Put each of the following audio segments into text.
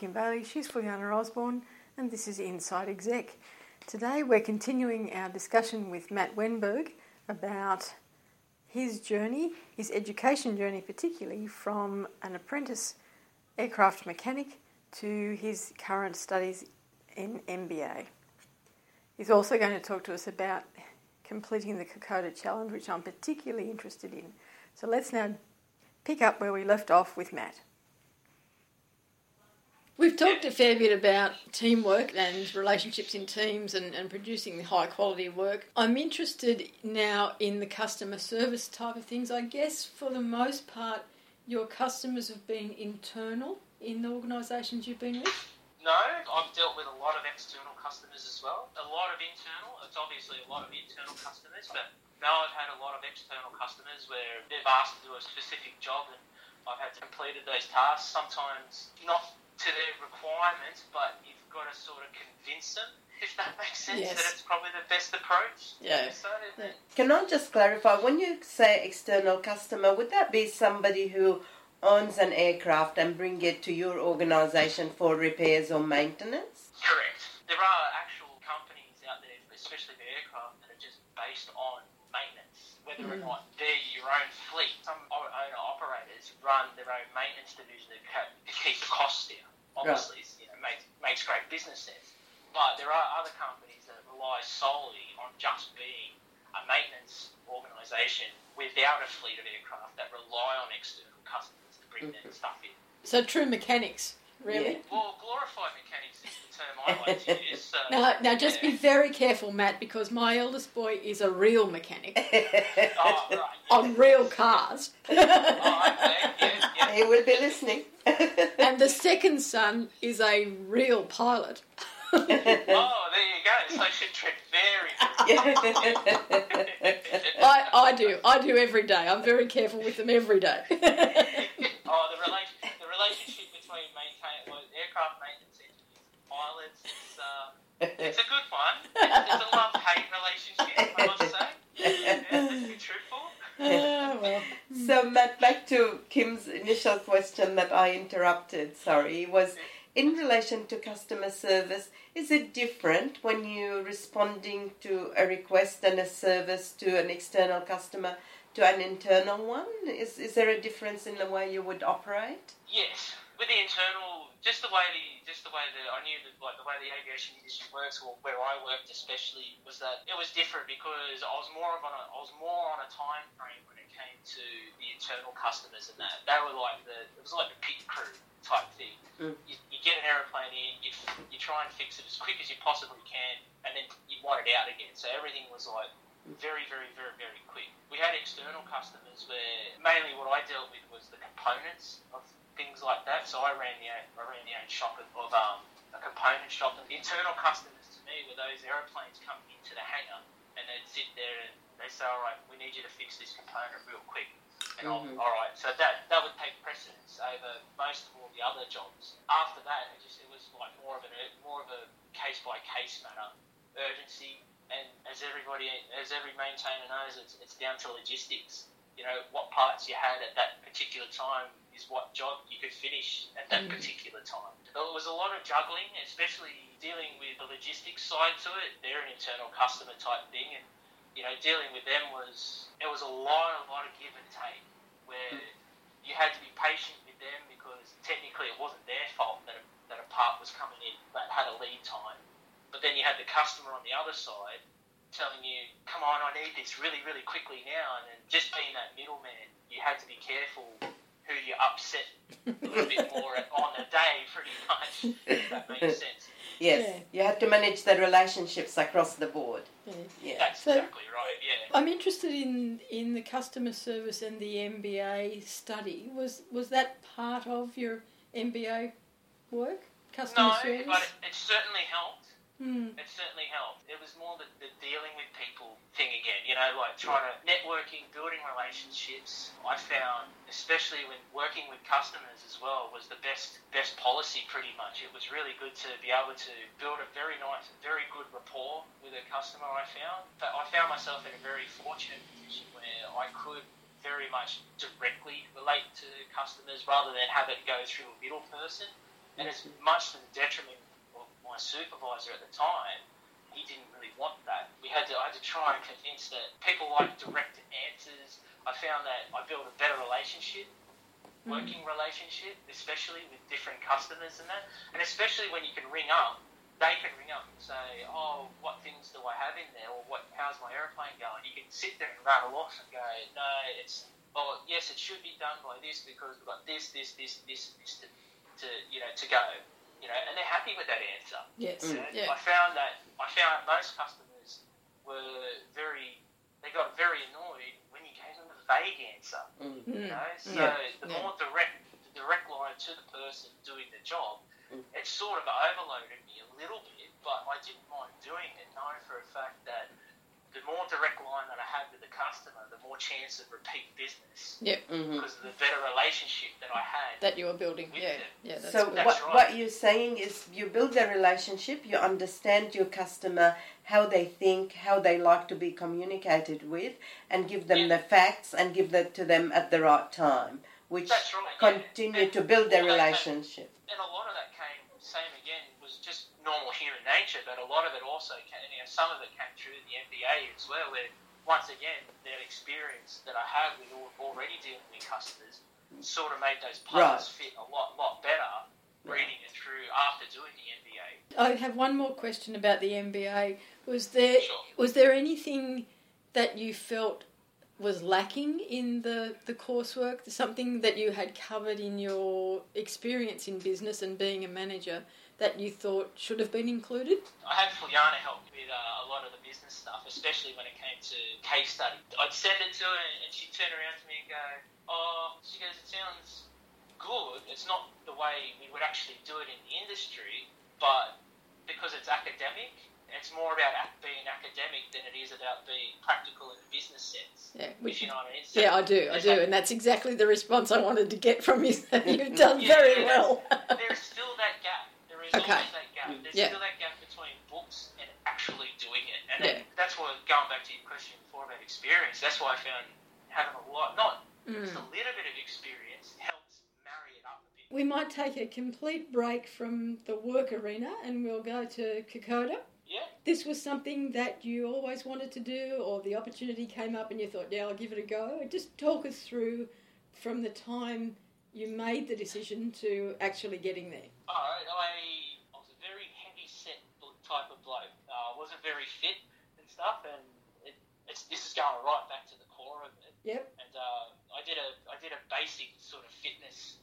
Kim Bailey. She's Fuliana Osborne, and this is Inside Exec. Today we're continuing our discussion with Matt Wenberg about his journey, his education journey, particularly from an apprentice aircraft mechanic to his current studies in MBA. He's also going to talk to us about completing the Kokoda Challenge, which I'm particularly interested in. So let's now pick up where we left off with Matt. We've talked a fair bit about teamwork and relationships in teams and, and producing high quality work. I'm interested now in the customer service type of things. I guess for the most part, your customers have been internal in the organisations you've been with? No, I've dealt with a lot of external customers as well. A lot of internal. It's obviously a lot of internal customers, but now I've had a lot of external customers where they've asked to do a specific job and I've had to complete those tasks. Sometimes not to their requirements, but you've got to sort of convince them, if that makes sense, yes. that it's probably the best approach. Yeah. So, yeah. Can I just clarify, when you say external customer, would that be somebody who owns an aircraft and bring it to your organisation for repairs or maintenance? Correct. There are actual companies out there, especially the aircraft, that are just based on maintenance, whether mm. or not they're your own fleet. Some owner operators run their own maintenance division to keep the costs down obviously right. you know, makes, makes great business sense. But there are other companies that rely solely on just being a maintenance organisation without a fleet of aircraft that rely on external customers to bring their stuff in. So true mechanics, really? Yeah. Well, glorified mechanics is the term I like to use. So, now, now, just yeah. be very careful, Matt, because my eldest boy is a real mechanic. oh, right, On real cars. oh, okay. yeah, yeah. He will be listening. and the second son is a real pilot. oh, there you go. So should tread very. I, I do. I do every day. I'm very careful with them every day. oh, the, relation, the relationship between maintain, well, aircraft maintenance engineers and pilots is uh, it's a good one. It's, it's a love hate relationship, I must say. Yeah, let's be truthful. Ah, well. So, Matt, back to Kim's initial question that I interrupted, sorry, was in relation to customer service, is it different when you're responding to a request and a service to an external customer to an internal one? Is, is there a difference in the way you would operate? Yes. With the internal just the way the just the way that I knew that like the way the aviation industry works, or where I worked especially, was that it was different because I was more of on a I was more on a time frame when it came to the internal customers and that they were like the it was like a pit crew type thing. Mm. You, you, get an aeroplane in, you, you try and fix it as quick as you possibly can, and then you want it out again. So everything was like very, very, very, very quick. We had external customers where mainly what I dealt with was the components of things like that. So I ran the own, I ran the own shop of, of um, a component shop. And the internal customers to me were those aeroplanes coming into the hangar, and they'd sit there and they say, "All right, we need you to fix this component real quick." And mm-hmm. all right, so that that would take precedence over most of all the other jobs. After that, it just it was like more of a more of a case by case matter, urgency, and as everybody as every maintainer knows, it's it's down to logistics. You know what parts you had at that particular time is what job you could finish at that mm. particular time. There was a lot of juggling, especially dealing with the logistics side to it. They're an internal customer type thing, and you know, dealing with them was it was a lot, a lot of give and take, where mm. you had to be patient with them because technically it wasn't their fault that a, that a part was coming in that had a lead time. But then you had the customer on the other side telling you, "Come on, I need this really, really quickly now," and then just being that middleman, you had to be careful who you upset a little bit more on the day, pretty much. If that makes sense. Yes, yeah. you have to manage the relationships across the board. Yeah, yeah. that's so exactly right. Yeah, I'm interested in in the customer service and the MBA study. Was was that part of your MBA work? Customer no, service? but it, it certainly helped. Mm. It certainly helped. It was more the, the dealing with people thing again, you know, like trying to networking, building relationships. I found, especially when working with customers as well, was the best best policy pretty much. It was really good to be able to build a very nice, very good rapport with a customer. I found, but I found myself in a very fortunate position where I could very much directly relate to customers rather than have it go through a middle person And it's much to the detriment my supervisor at the time. He didn't really want that. We had to, I had to try and convince that people like direct answers. I found that I built a better relationship, mm. working relationship, especially with different customers and that. And especially when you can ring up, they can ring up and say, "Oh, what things do I have in there?" or "What? How's my airplane going?" You can sit there and rattle off and go, "No, it's oh yes, it should be done by this because we've got this, this, this, this, this to, to you know to go." You know, and they're happy with that answer. Yes. You know, Yeah. I found that I found most customers were very they got very annoyed when you gave them a vague answer. Mm. You Mm. know, so Yeah. the Yeah. more direct the direct line to the person doing the job, Mm. it sort of overloaded me a little bit, but I didn't mind doing it, knowing for a fact that the more direct line that I had with the customer, the more chance of repeat business Mhm. because of the better relationship that I had. That you were building. With Yeah. them. Yeah. That's So. That's what, right. what you're saying is you build a relationship, you understand your customer, how they think, how they like to be communicated with, and give them Yeah. the facts and give that to them at the right time, which That's right. continue And to build their all that relationship. and a lot of that came, same again, was just normal human nature, but a lot of it also came, you know, some of it came through the MBA as well, where once again, that experience that I had with already dealing with customers sort of made those puzzles fit a lot, lot better reading it through after doing the MBA. I have one more question about the MBA. Was there Sure. was there anything that you felt was lacking in the, the coursework? Something that you had covered in your experience in business and being a manager that you thought should have been included? I had Fuliana help with uh, a lot of the business stuff, especially when it came to case study. I'd send it to her and she'd turn around to me and go, Oh, she goes, it sounds good. It's not the way we would actually do it in the industry, but because it's academic, it's more about being academic than it is about being practical in a business sense. Yeah, If which you know what I mean? So yeah, I do, I do, that- and that's exactly the response I wanted to get from you. That you've done Yeah, very well. There's still that gap. There is Okay. always that gap. There's Yeah. still that gap between books and actually doing it. And Yeah. that's why, going back to your question before about experience, that's why I found having a lot, not just Mm. a little bit of experience, helps marry it up a bit. We might take a complete break from the work arena and we'll go to Kokoda. Yeah. This was something that you always wanted to do, or the opportunity came up and you thought, yeah, I'll give it a go. Just talk us through from the time you made the decision to actually getting there. Alright, I, I was a very heavy set bl- type of bloke. Uh, I wasn't very fit and stuff, and it, it's, this is going right back to the core of it. Yep. and uh, I did a I did a basic sort of fitness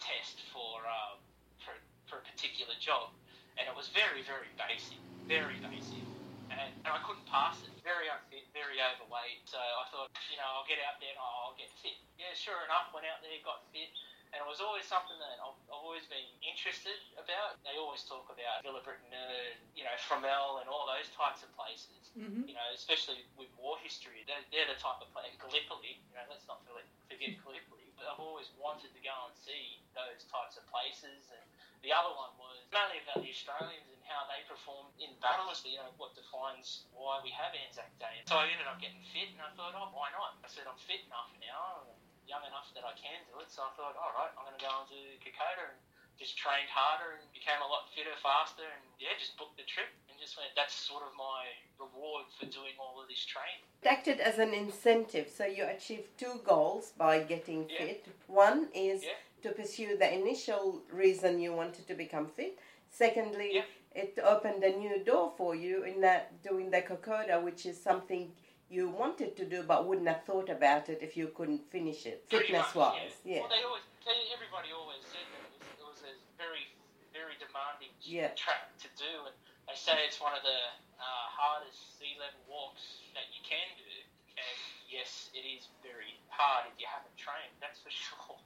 test for um, for for a particular job, and it was very very basic, very basic, and, and I couldn't pass it. Very unfit, very overweight. So I thought, you know, I'll get out there and I'll get fit. Yeah, sure enough, went out there, got fit. And it was always something that I've, I've always been interested about. They always talk about Villers-Bretonneux and, you know, Fromelles and all those types of places hmm you know, especially with war history, they're, they're the type of place, Gallipoli, you know, let's not forget, Gallipoli, but I've always wanted to go and see those types of places. And the other one was mainly about the Australians and how they perform in battles, you know, what defines why we have Anzac Day. So I ended up getting fit, and I thought, oh, why not? I said, I'm fit enough now, young enough that I can do it, so I thought, all right, I'm going to go and do Kokoda and just trained harder and became a lot fitter, faster, and yeah, just booked the trip and just went. That's sort of my reward for doing all of this training. It acted as an incentive, so you achieved two goals by getting Yeah. fit. One is Yeah. to pursue the initial reason you wanted to become fit. Secondly, Yeah. it opened a new door for you in that doing the Kokoda, which is something you wanted to do but wouldn't have thought about it if you couldn't finish it, fitness wise. Yeah. Well, they always, they, everybody always said that it was, it was a very, very demanding Yeah. track to do, and they say it's one of the uh, hardest sea level walks that you can do. And yes, it is very hard if you haven't trained. That's for sure.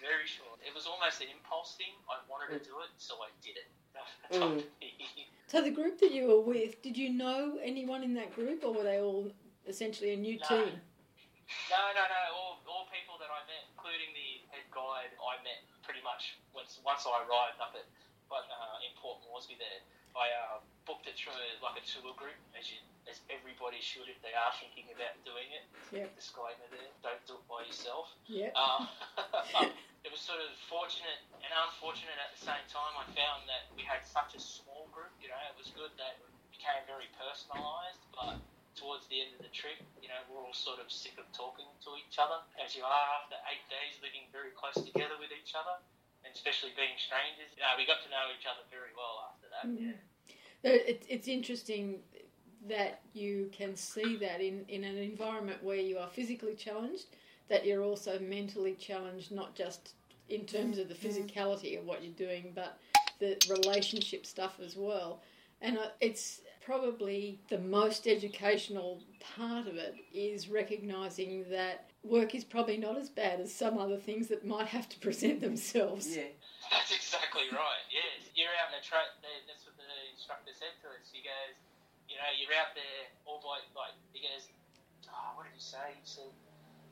very sure. It was almost an impulse thing. I wanted to do it, so I did it. Mm. So the group that you were with, did you know anyone in that group, or were they all essentially a new No. team? No, no, no. All, all people that I met, including the head guide, I met pretty much once once I arrived up at but, uh, in Port Moresby there. I uh, booked it through like a tour group, as you, as everybody should if they are thinking about doing it. Yep. Disclaimer there: don't do it by yourself. Yeah. Um, it was sort of fortunate and unfortunate at the same time. I found that we had such a small group. You know, it was good that it became very personalised, but towards the end of the trip, you know, we're all sort of sick of talking to each other, as you are after eight days living very close together with each other, and especially being strangers. You know, we got to know each other very well after that. Mm. Yeah. It, it's interesting that you can see that in, in an environment where you are physically challenged, that you're also mentally challenged, not just in terms of the physicality of what you're doing, but the relationship stuff as well. And it's probably the most educational part of it is recognizing that work is probably not as bad as some other things that might have to present themselves. Yeah. That's exactly right. Yes, you're out in a track. That's what the instructor said to us. He goes, you know, you're out there all by like. He goes, oh, what did he say? He said,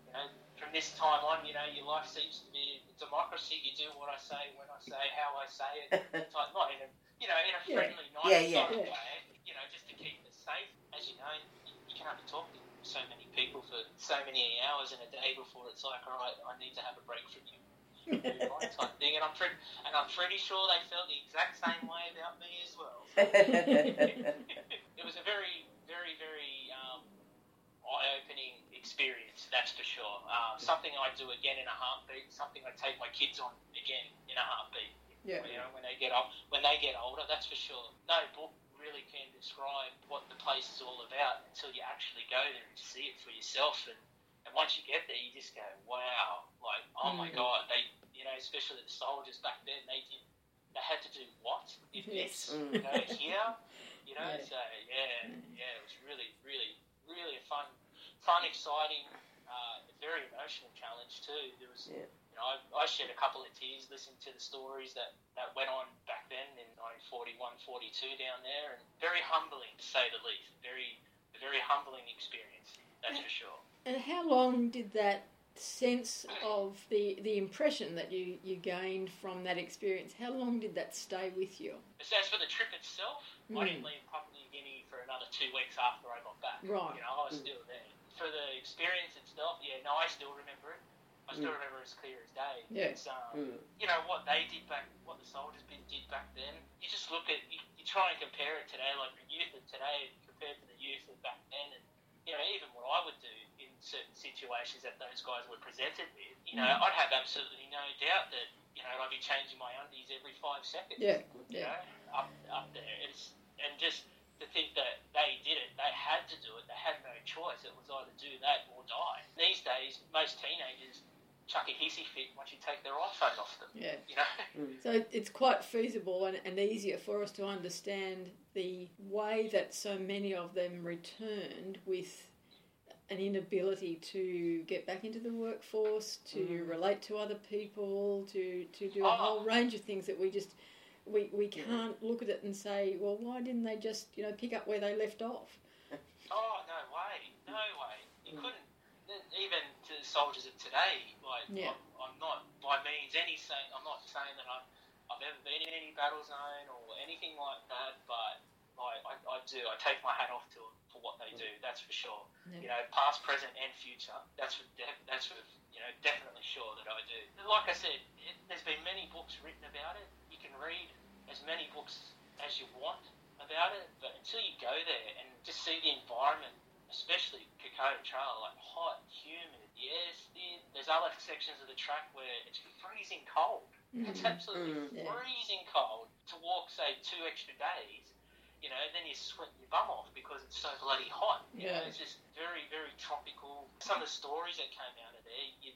you know, from this time on, you know, your life seems to be a democracy. You do what I say, when I say, how I say it. Like, not in a, you know, in a friendly, yeah. nice yeah, yeah. Of way. You know, just to keep it safe. As you know, you can't be talking to so many people for so many hours in a day before it's like, all right, I need to have a break from you. type thing, and I'm pretty, and I'm pretty sure they felt the exact same way about me as well. it was a very, very, very um, eye-opening experience, that's for sure. Uh, something I do again in a heartbeat. Something I take my kids on again in a heartbeat. Yeah. You know, when they get up, when they get older, that's for sure. No book really can describe what the place is all about until you actually go there and see it for yourself. And, and once you get there, you just go, wow, like, oh mm. my god, they, you know, especially the soldiers back then, they did, they had to do what? If yes. this, you know, here, you know. Yeah. So yeah, yeah, it was really, really, really a fun fun, exciting, uh, very emotional challenge too. There was, yeah. you know, I, I, shed a couple of tears listening to the stories that, that went on back then in 1941, 42 down there, and very humbling to say the least. Very, very humbling experience, that's and, for sure. And how long did that sense of the the impression that you, you gained from that experience, how long did that stay with you? As for the trip itself, mm. I didn't leave Papua New Guinea for another two weeks after I got back. Right. You know, I was mm. still there for the experience itself, yeah, no, I still remember it. I still mm. remember it as clear as day. Yeah. It's, um, mm. You know, what they did back, what the soldiers did back then, you just look at, you, you try and compare it today, like the youth of today compared to the youth of back then, and, you know, even what I would do in certain situations that those guys were presented with, you know, mm. I'd have absolutely no doubt that, you know, I'd be changing my undies every five seconds. Yeah. You yeah. know, up, up there. It's, and just, to think that they did it, they had to do it, they had no choice. It was either do that or die. These days, most teenagers chuck a hissy fit once you take their iPhone off them. Yeah. You know? Mm. So it's quite feasible and, and easier for us to understand the way that so many of them returned with an inability to get back into the workforce, to mm. relate to other people, to, to do a oh. whole range of things that we just we, we can't yeah. look at it and say, well, why didn't they just you know pick up where they left off? Oh no way, no way. You couldn't even to the soldiers of today. Like yeah. I'm, I'm, not by means any saying I'm not saying that I've, I've ever been in any battle zone or anything like that, but I, I, I do. I take my hat off to them for what they do. That's for sure. Yeah. You know, past, present, and future. That's for that's for you know definitely sure that I do. Like I said, it, there's been many books written about it can read as many books as you want about it, but until you go there and just see the environment, especially Kokoda Trail, like hot, humid, yes, there's other sections of the track where it's freezing cold. Mm-hmm. It's absolutely mm-hmm. freezing cold to walk, say, two extra days. You know, then you sweat your bum off because it's so bloody hot. You yeah. know, it's just very, very tropical. Some of the stories that came out of there, you,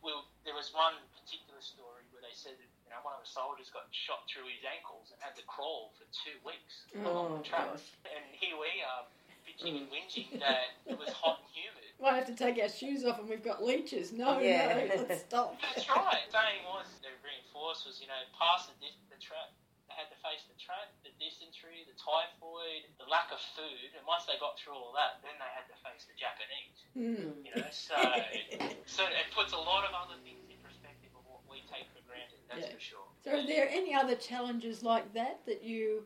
well, there was one particular story where they said that know, one of the soldiers got shot through his ankles and had to crawl for two weeks oh, along the track. Gosh. And here we are bitching and whinging that it was hot and humid. Might have to take our shoes off and we've got leeches. No, yeah. no, let's stop. That's right. The saying was, the reinforced was, you know, past the, the track, they had to face the track, the dysentery, the typhoid, the lack of food, and once they got through all that, then they had to face the Japanese. Mm. You know, so so it puts a lot of other things that's yeah. for sure. So, are there any other challenges like that that you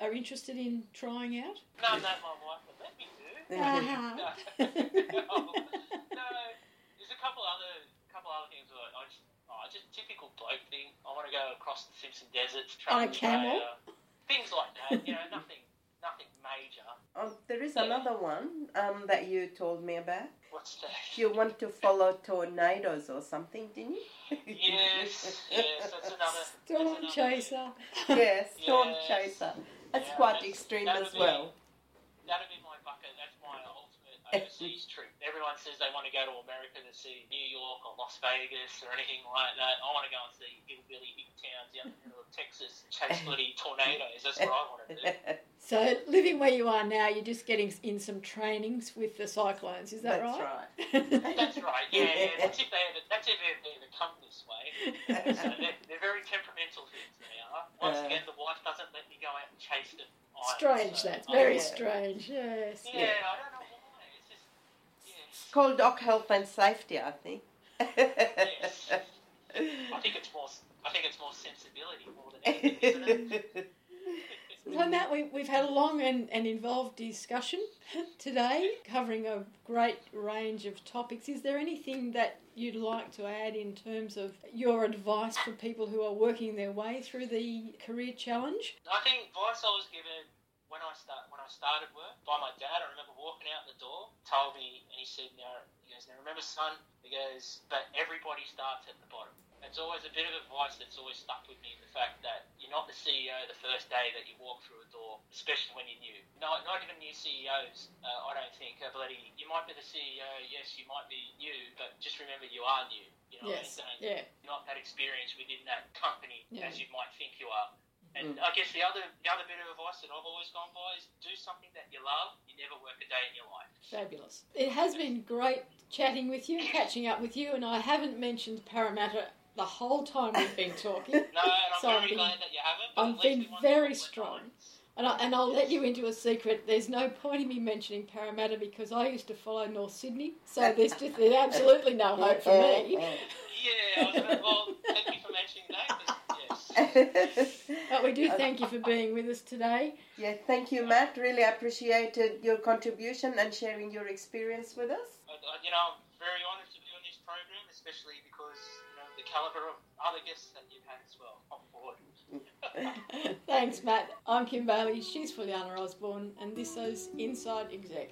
are interested in trying out? None that my wife would let me do. Uh-huh. no, no, there's a couple other couple other things that I just, oh, just typical bloke thing. I want to go across the Simpson deserts, On a camel? Australia, things like that. You know, nothing, nothing major. Oh, there is Yeah. another one um, that you told me about. What's that? You want to follow tornadoes or something, didn't you? Yes, yes, that's another. Storm that's another- chaser. yes, storm Yes. chaser. That's Yeah, quite that's- extreme as would be- well. That'd be my bucket. That's my ultimate overseas trip. Everyone says they want to go to America to see New York or Las Vegas or anything like that. I want to go and see hillbilly big towns out in the middle of Texas, chase bloody tornadoes. That's what I want to do. So, living where you are now, you're just getting in some trainings with the cyclones. Is that That's right? That's right. Yeah, yeah. That's if they ever, that's if they ever come this way. So they're, they're very temperamental things. They are. Once Uh. again, the wife doesn't let me go out and chase them. either, Strange, so that's I- very yeah. strange. Yes. Yeah, I don't know why. It's just yeah. It's called Doc Health and Safety, I think. Yes. I think it's more. I think it's more sensibility more than anything, isn't it? So, Matt, we, we've had a long and, and involved discussion today, covering a great range of topics. Is there anything that you'd like to add in terms of your advice for people who are working their way through the career challenge? I think advice I was given when I start when I started work by my dad. I remember walking out the door, told me, and he said, "Now, he goes, now remember, son, he goes, but everybody starts at the bottom." It's always a bit of advice that's always stuck with me. The fact that you're not the CEO the first day that you walk through a door, especially when you're new. No, not even new CEOs. Uh, I don't think. Uh, bloody, you might be the CEO. Yes, you might be new, but just remember you are new. You know, Yes. what I mean? Don't- Yeah. you're not that experienced within that company Yeah. as you might think you are. And mm. I guess the other the other bit of advice that I've always gone by is do something that you love. You never work a day in your life. Fabulous. It has been great chatting with you, catching up with you, and I haven't mentioned Parramatta the whole time we've been talking. No, and I'm So I've very been- glad that you haven't. I've been very a couple of strong. And, I, and I'll let you into a secret. There's no point in me mentioning Parramatta because I used to follow North Sydney, so there's just there's absolutely no hope for me. Yeah, I was about, well, thank you for mentioning that. 'Cause, yes. But we do thank you for being with us today. yeah, thank you, Matt. Really appreciated your contribution and sharing your experience with us. I, I, uh, you know, I'm very honoured to be on this program, especially because you know the calibre of other guests that you've had as well on board. Thanks, Matt. I'm Kim Bailey. She's Fuliana Osborne, and this is Inside Exec.